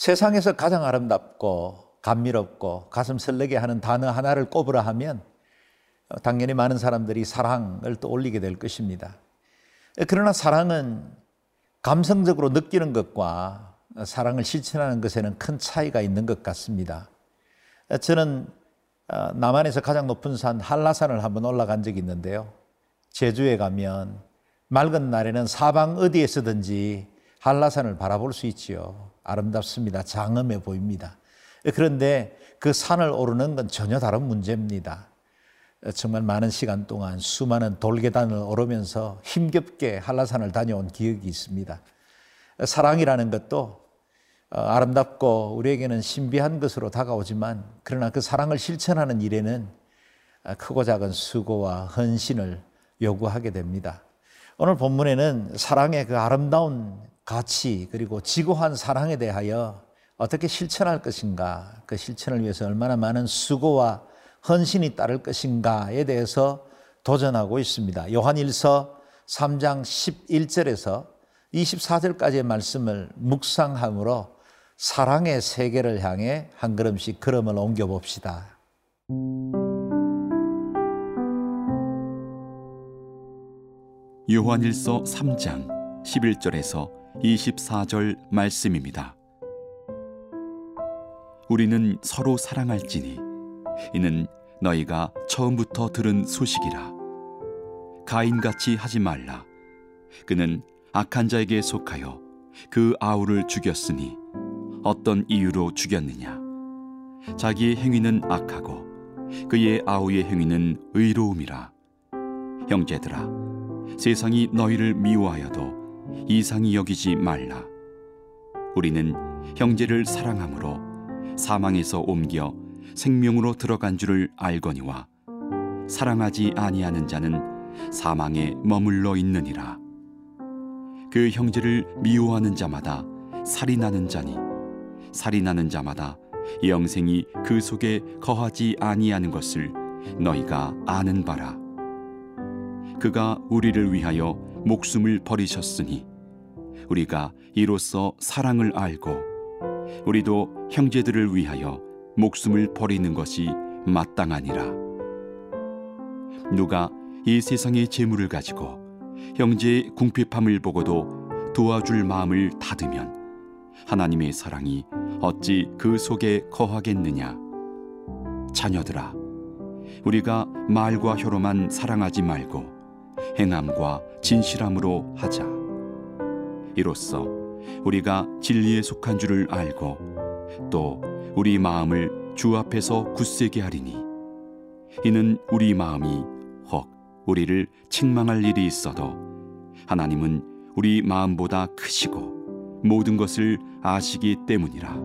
세상에서 가장 아름답고 감미롭고 가슴 설레게 하는 단어 하나를 꼽으라 하면 당연히 많은 사람들이 사랑을 떠올리게 될 것입니다. 그러나 사랑은 감성적으로 느끼는 것과 사랑을 실천하는 것에는 큰 차이가 있는 것 같습니다. 저는 어, 남한에서 가장 높은 산 한라산을 한번 올라간 적이 있는데요. 제주에 가면 맑은 날에는 사방 어디에서든지 한라산을 바라볼 수 있지요. 아름답습니다. 장엄해 보입니다. 그런데 그 산을 오르는 건 전혀 다른 문제입니다. 정말 많은 시간 동안 수많은 돌계단을 오르면서 힘겹게 한라산을 다녀온 기억이 있습니다. 사랑이라는 것도 어, 아름답고 우리에게는 신비한 것으로 다가오지만 그러나 그 사랑을 실천하는 일에는 크고 작은 수고와 헌신을 요구하게 됩니다. 오늘 본문에는 사랑의 그 아름다운 가치 그리고 지고한 사랑에 대하여 어떻게 실천할 것인가 그 실천을 위해서 얼마나 많은 수고와 헌신이 따를 것인가에 대해서 도전하고 있습니다. 요한일서 3장 11절에서 24절까지의 말씀을 묵상함으로 사랑의 세계를 향해 한 걸음씩 걸음을 옮겨 봅시다. 요한일서 3장 11절에서 24절 말씀입니다. 우리는 서로 사랑할지니 이는 너희가 처음부터 들은 소식이라. 가인같이 하지 말라. 그는 악한 자에게 속하여 그 아우를 죽였으니 어떤 이유로 죽였느냐? 자기의 행위는 악하고 그의 아우의 행위는 의로움이라. 형제들아 세상이 너희를 미워하여도 이상히 여기지 말라. 우리는 형제를 사랑함으로 사망에서 옮겨 생명으로 들어간 줄을 알거니와 사랑하지 아니하는 자는 사망에 머물러 있느니라. 그 형제를 미워하는 자마다 살이 나는 자니 살이 나는 자마다 영생이 그 속에 거하지 아니하는 것을 너희가 아는 바라. 그가 우리를 위하여 목숨을 버리셨으니 우리가 이로써 사랑을 알고 우리도 형제들을 위하여 목숨을 버리는 것이 마땅하니라. 누가 이 세상의 재물을 가지고 형제의 궁핍함을 보고도 도와줄 마음을 닫으면 하나님의 사랑이 어찌 그 속에 거하겠느냐? 자녀들아, 우리가 말과 혀로만 사랑하지 말고 행함과 진실함으로 하자. 이로써 우리가 진리에 속한 줄을 알고 또 우리 마음을 주 앞에서 굳세게 하리니 이는 우리 마음이 혹 우리를 책망할 일이 있어도 하나님은 우리 마음보다 크시고 모든 것을 아시기 때문이라.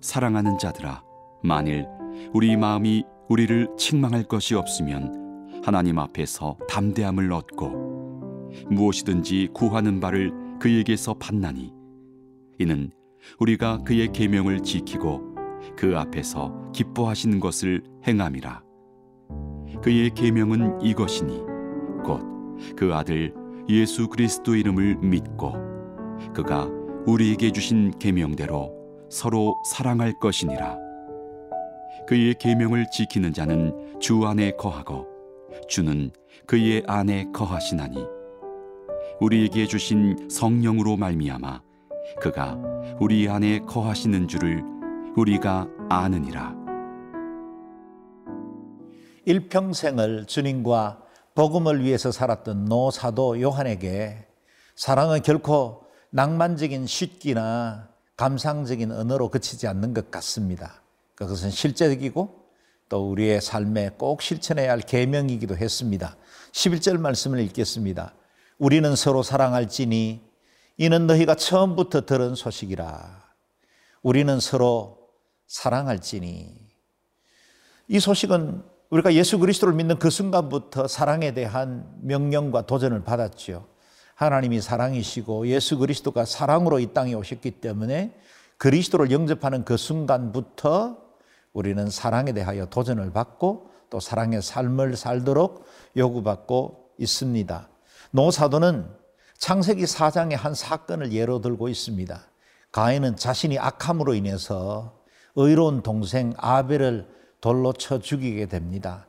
사랑하는 자들아, 만일 우리 마음이 우리를 책망할 것이 없으면 하나님 앞에서 담대함을 얻고 무엇이든지 구하는 바를 그에게서 받나니 이는 우리가 그의 계명을 지키고 그 앞에서 기뻐하시는 것을 행함이라. 그의 계명은 이것이니 곧 그 아들 예수 그리스도 이름을 믿고 그가 우리에게 주신 계명대로 서로 사랑할 것이니라. 그의 계명을 지키는 자는 주 안에 거하고 주는 그의 안에 거하시나니 우리에게 주신 성령으로 말미암아 그가 우리 안에 거하시는 줄을 우리가 아느니라. 일평생을 주님과 복음을 위해서 살았던 노사도 요한에게 사랑은 결코 낭만적인 쉽기나 감상적인 언어로 그치지 않는 것 같습니다. 그것은 실제적이고 또 우리의 삶에 꼭 실천해야 할 계명이기도 했습니다. 11절 말씀을 읽겠습니다. 우리는 서로 사랑할지니 이는 너희가 처음부터 들은 소식이라. 우리는 서로 사랑할지니 이 소식은 우리가 예수 그리스도를 믿는 그 순간부터 사랑에 대한 명령과 도전을 받았죠. 하나님이 사랑이시고 예수 그리스도가 사랑으로 이 땅에 오셨기 때문에 그리스도를 영접하는 그 순간부터 우리는 사랑에 대하여 도전을 받고 또 사랑의 삶을 살도록 요구받고 있습니다. 노사도는 창세기 4장의 한 사건을 예로 들고 있습니다. 가인은 자신이 악함으로 인해서 의로운 동생 아벨을 돌로 쳐 죽이게 됩니다.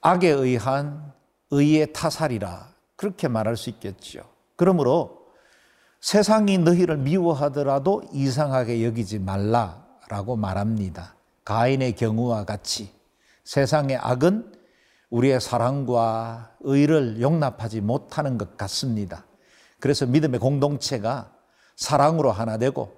악에 의한 의의 타살이라 그렇게 말할 수 있겠죠. 그러므로 세상이 너희를 미워하더라도 이상하게 여기지 말라라고 말합니다. 가인의 경우와 같이 세상의 악은 우리의 사랑과 의를 용납하지 못하는 것 같습니다. 그래서 믿음의 공동체가 사랑으로 하나 되고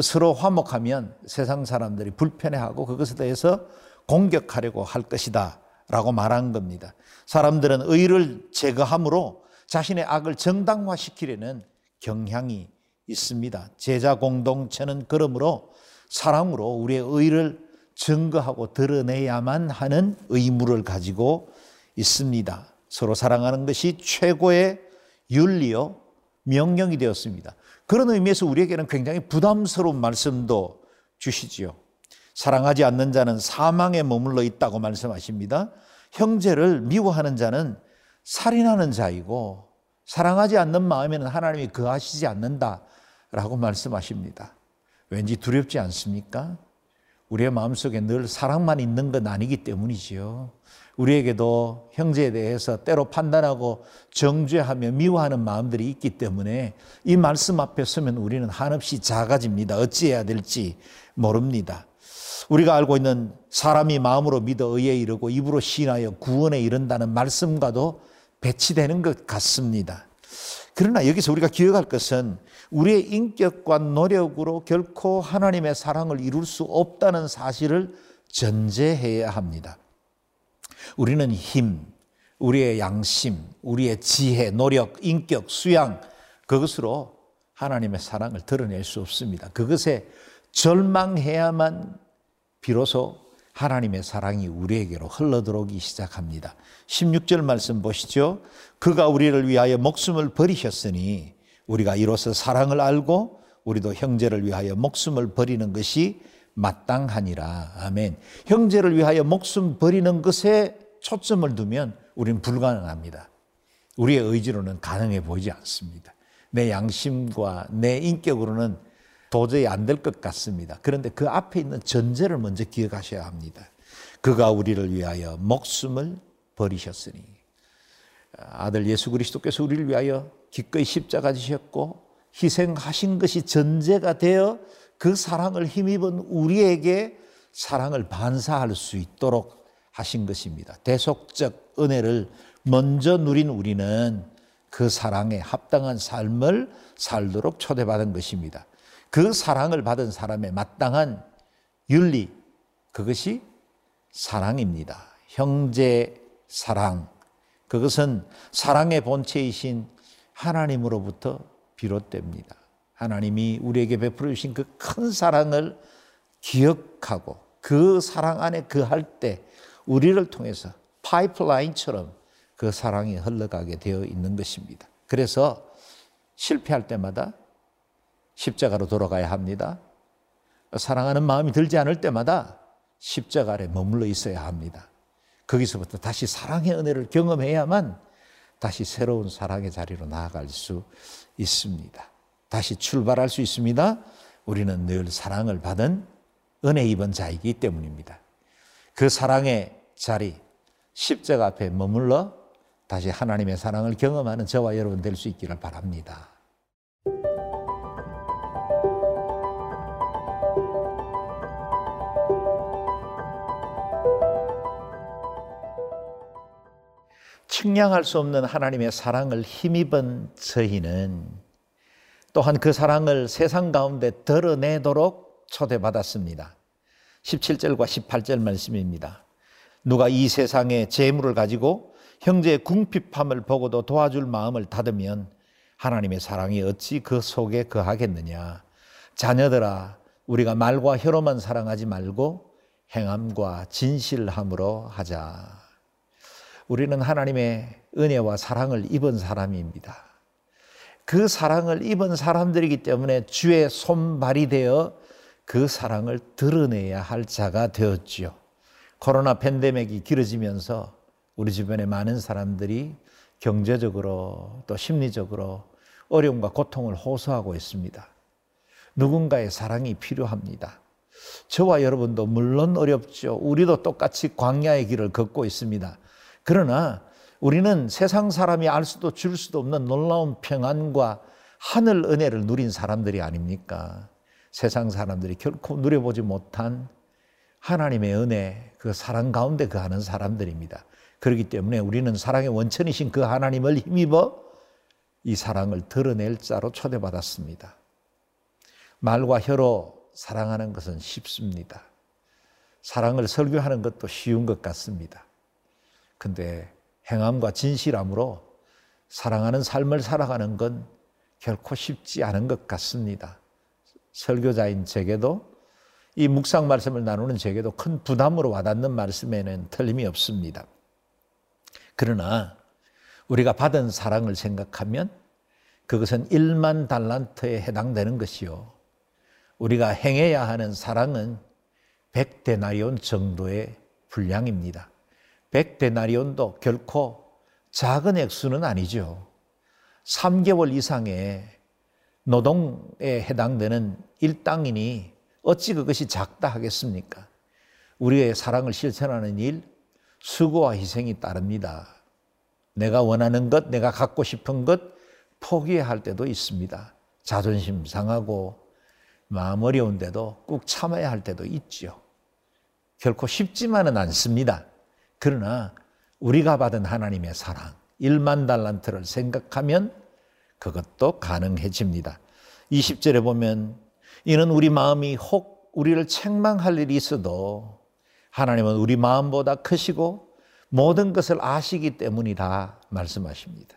서로 화목하면 세상 사람들이 불편해하고 그것에 대해서 공격하려고 할 것이다 라고 말한 겁니다. 사람들은 의를 제거함으로 자신의 악을 정당화시키려는 경향이 있습니다. 제자 공동체는 그러므로 사랑으로 우리의 의를 증거하고 드러내야만 하는 의무를 가지고 있습니다. 서로 사랑하는 것이 최고의 윤리요 명령이 되었습니다. 그런 의미에서 우리에게는 굉장히 부담스러운 말씀도 주시지요. 사랑하지 않는 자는 사망에 머물러 있다고 말씀하십니다. 형제를 미워하는 자는 살인하는 자이고 사랑하지 않는 마음에는 하나님이 거하시지 않는다라고 말씀하십니다. 왠지 두렵지 않습니까? 우리의 마음속에 늘 사랑만 있는 건 아니기 때문이지요. 우리에게도 형제에 대해서 때로 판단하고 정죄하며 미워하는 마음들이 있기 때문에 이 말씀 앞에 서면 우리는 한없이 작아집니다. 어찌해야 될지 모릅니다. 우리가 알고 있는 사람이 마음으로 믿어 의에 이르고 입으로 신하여 구원에 이른다는 말씀과도 배치되는 것 같습니다. 그러나 여기서 우리가 기억할 것은 우리의 인격과 노력으로 결코 하나님의 사랑을 이룰 수 없다는 사실을 전제해야 합니다. 우리는 힘, 우리의 양심, 우리의 지혜, 노력, 인격, 수양, 그것으로 하나님의 사랑을 드러낼 수 없습니다. 그것에 절망해야만 비로소 하나님의 사랑이 우리에게로 흘러들어오기 시작합니다. 16절 말씀 보시죠. 그가 우리를 위하여 목숨을 버리셨으니 우리가 이로써 사랑을 알고 우리도 형제를 위하여 목숨을 버리는 것이 마땅하니라. 아멘. 형제를 위하여 목숨 버리는 것에 초점을 두면 우리는 불가능합니다. 우리의 의지로는 가능해 보이지 않습니다. 내 양심과 내 인격으로는 도저히 안 될 것 같습니다. 그런데 그 앞에 있는 전제를 먼저 기억하셔야 합니다. 그가 우리를 위하여 목숨을 버리셨으니 아들 예수 그리스도께서 우리를 위하여 기꺼이 십자가 지셨고 희생하신 것이 전제가 되어 그 사랑을 힘입은 우리에게 사랑을 반사할 수 있도록 하신 것입니다. 대속적 은혜를 먼저 누린 우리는 그 사랑에 합당한 삶을 살도록 초대받은 것입니다. 그 사랑을 받은 사람의 마땅한 윤리, 그것이 사랑입니다. 형제 사랑. 그것은 사랑의 본체이신 하나님으로부터 비롯됩니다. 하나님이 우리에게 베풀어 주신 그 큰 사랑을 기억하고 그 사랑 안에 그할 때 우리를 통해서 파이프라인처럼 그 사랑이 흘러가게 되어 있는 것입니다. 그래서 실패할 때마다 십자가로 돌아가야 합니다. 사랑하는 마음이 들지 않을 때마다 십자가 아래 머물러 있어야 합니다. 거기서부터 다시 사랑의 은혜를 경험해야만 다시 새로운 사랑의 자리로 나아갈 수 있습니다. 다시 출발할 수 있습니다. 우리는 늘 사랑을 받은 은혜 입은 자이기 때문입니다. 그 사랑의 자리, 십자가 앞에 머물러 다시 하나님의 사랑을 경험하는 저와 여러분 될 수 있기를 바랍니다. 측량할 수 없는 하나님의 사랑을 힘입은 저희는 또한 그 사랑을 세상 가운데 드러내도록 초대받았습니다. 17절과 18절 말씀입니다. 누가 이 세상에 재물을 가지고 형제의 궁핍함을 보고도 도와줄 마음을 닫으면 하나님의 사랑이 어찌 그 속에 거하겠느냐. 자녀들아, 우리가 말과 혀로만 사랑하지 말고 행함과 진실함으로 하자. 우리는 하나님의 은혜와 사랑을 입은 사람입니다. 그 사랑을 입은 사람들이기 때문에 주의 손발이 되어 그 사랑을 드러내야 할 자가 되었지요. 코로나 팬데믹이 길어지면서 우리 주변에 많은 사람들이 경제적으로 또 심리적으로 어려움과 고통을 호소하고 있습니다. 누군가의 사랑이 필요합니다. 저와 여러분도 물론 어렵죠. 우리도 똑같이 광야의 길을 걷고 있습니다. 그러나 우리는 세상 사람이 알 수도 줄 수도 없는 놀라운 평안과 하늘 은혜를 누린 사람들이 아닙니까? 세상 사람들이 결코 누려보지 못한 하나님의 은혜, 그 사랑 가운데 거하는 사람들입니다. 그렇기 때문에 우리는 사랑의 원천이신 그 하나님을 힘입어 이 사랑을 드러낼 자로 초대받았습니다. 말과 혀로 사랑하는 것은 쉽습니다. 사랑을 설교하는 것도 쉬운 것 같습니다. 근데 행함과 진실함으로 사랑하는 삶을 살아가는 건 결코 쉽지 않은 것 같습니다. 설교자인 제게도 이 묵상 말씀을 나누는 제게도 큰 부담으로 와닿는 말씀에는 틀림이 없습니다. 그러나 우리가 받은 사랑을 생각하면 그것은 1만 달란트에 해당되는 것이요. 우리가 행해야 하는 사랑은 100데나리온 정도의 분량입니다. 100데나리온도 결코 작은 액수는 아니죠. 3개월 이상의 노동에 해당되는 일당인이 어찌 그것이 작다 하겠습니까? 우리의 사랑을 실천하는 일, 수고와 희생이 따릅니다. 내가 원하는 것, 내가 갖고 싶은 것 포기해야 할 때도 있습니다. 자존심 상하고 마음 어려운데도 꾹 참아야 할 때도 있죠. 결코 쉽지만은 않습니다. 그러나 우리가 받은 하나님의 사랑, 1만 달란트를 생각하면 그것도 가능해집니다. 20절에 보면 이는 우리 마음이 혹 우리를 책망할 일이 있어도 하나님은 우리 마음보다 크시고 모든 것을 아시기 때문이다 말씀하십니다.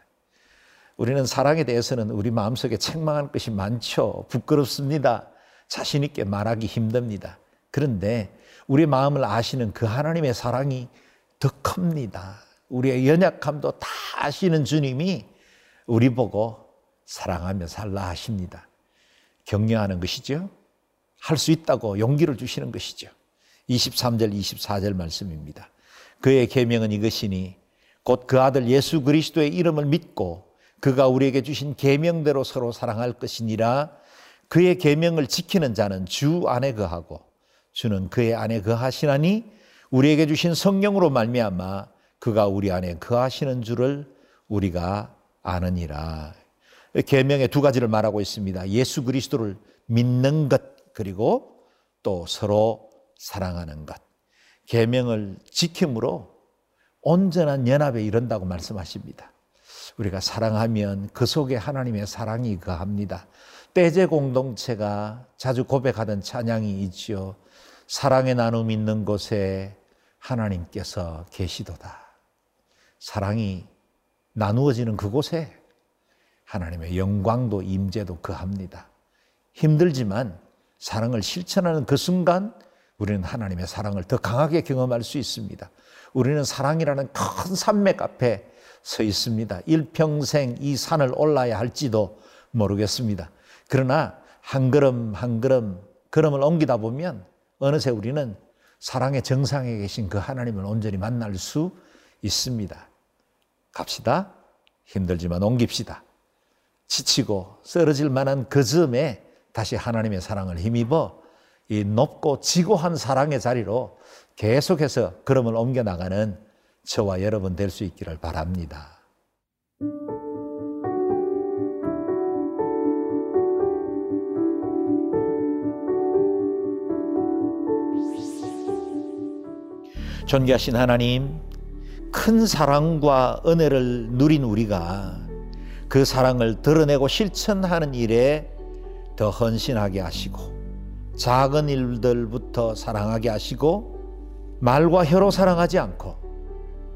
우리는 사랑에 대해서는 우리 마음속에 책망할 것이 많죠. 부끄럽습니다. 자신 있게 말하기 힘듭니다. 그런데 우리 마음을 아시는 그 하나님의 사랑이 더 큽니다. 우리의 연약함도 다 아시는 주님이 우리 보고 사랑하며 살라 하십니다. 격려하는 것이죠. 할 수 있다고 용기를 주시는 것이죠. 23절 24절 말씀입니다. 그의 계명은 이것이니 곧 그 아들 예수 그리스도의 이름을 믿고 그가 우리에게 주신 계명대로 서로 사랑할 것이니라 그의 계명을 지키는 자는 주 안에 거하고 주는 그의 안에 거하시나니 우리에게 주신 성령으로 말미암아 그가 우리 안에 거하시는 줄을 우리가 아느니라. 계명의 두 가지를 말하고 있습니다. 예수 그리스도를 믿는 것 그리고 또 서로 사랑하는 것. 계명을 지킴으로 온전한 연합에 이른다고 말씀하십니다. 우리가 사랑하면 그 속에 하나님의 사랑이 거합니다. 떼제 공동체가 자주 고백하던 찬양이 있지요. 사랑의 나눔 있는 곳에 하나님께서 계시도다. 사랑이 나누어지는 그곳에 하나님의 영광도 임재도 거합니다. 힘들지만 사랑을 실천하는 그 순간 우리는 하나님의 사랑을 더 강하게 경험할 수 있습니다. 우리는 사랑이라는 큰 산맥 앞에 서 있습니다. 일평생 이 산을 올라야 할지도 모르겠습니다. 그러나 한 걸음 한 걸음 걸음을 옮기다 보면 어느새 우리는 사랑의 정상에 계신 그 하나님을 온전히 만날 수 있습니다. 갑시다. 힘들지만 옮깁시다. 지치고 쓰러질 만한 그 즈음에 다시 하나님의 사랑을 힘입어 이 높고 지고한 사랑의 자리로 계속해서 걸음을 옮겨나가는 저와 여러분 될 수 있기를 바랍니다. 존귀하신 하나님, 큰 사랑과 은혜를 누린 우리가 그 사랑을 드러내고 실천하는 일에 더 헌신하게 하시고 작은 일들부터 사랑하게 하시고 말과 혀로 사랑하지 않고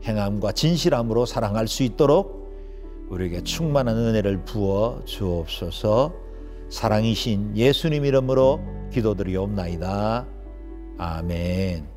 행함과 진실함으로 사랑할 수 있도록 우리에게 충만한 은혜를 부어 주옵소서 사랑이신 예수님 이름으로 기도드리옵나이다. 아멘.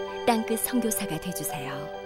땅끝 선교사가 되주세요.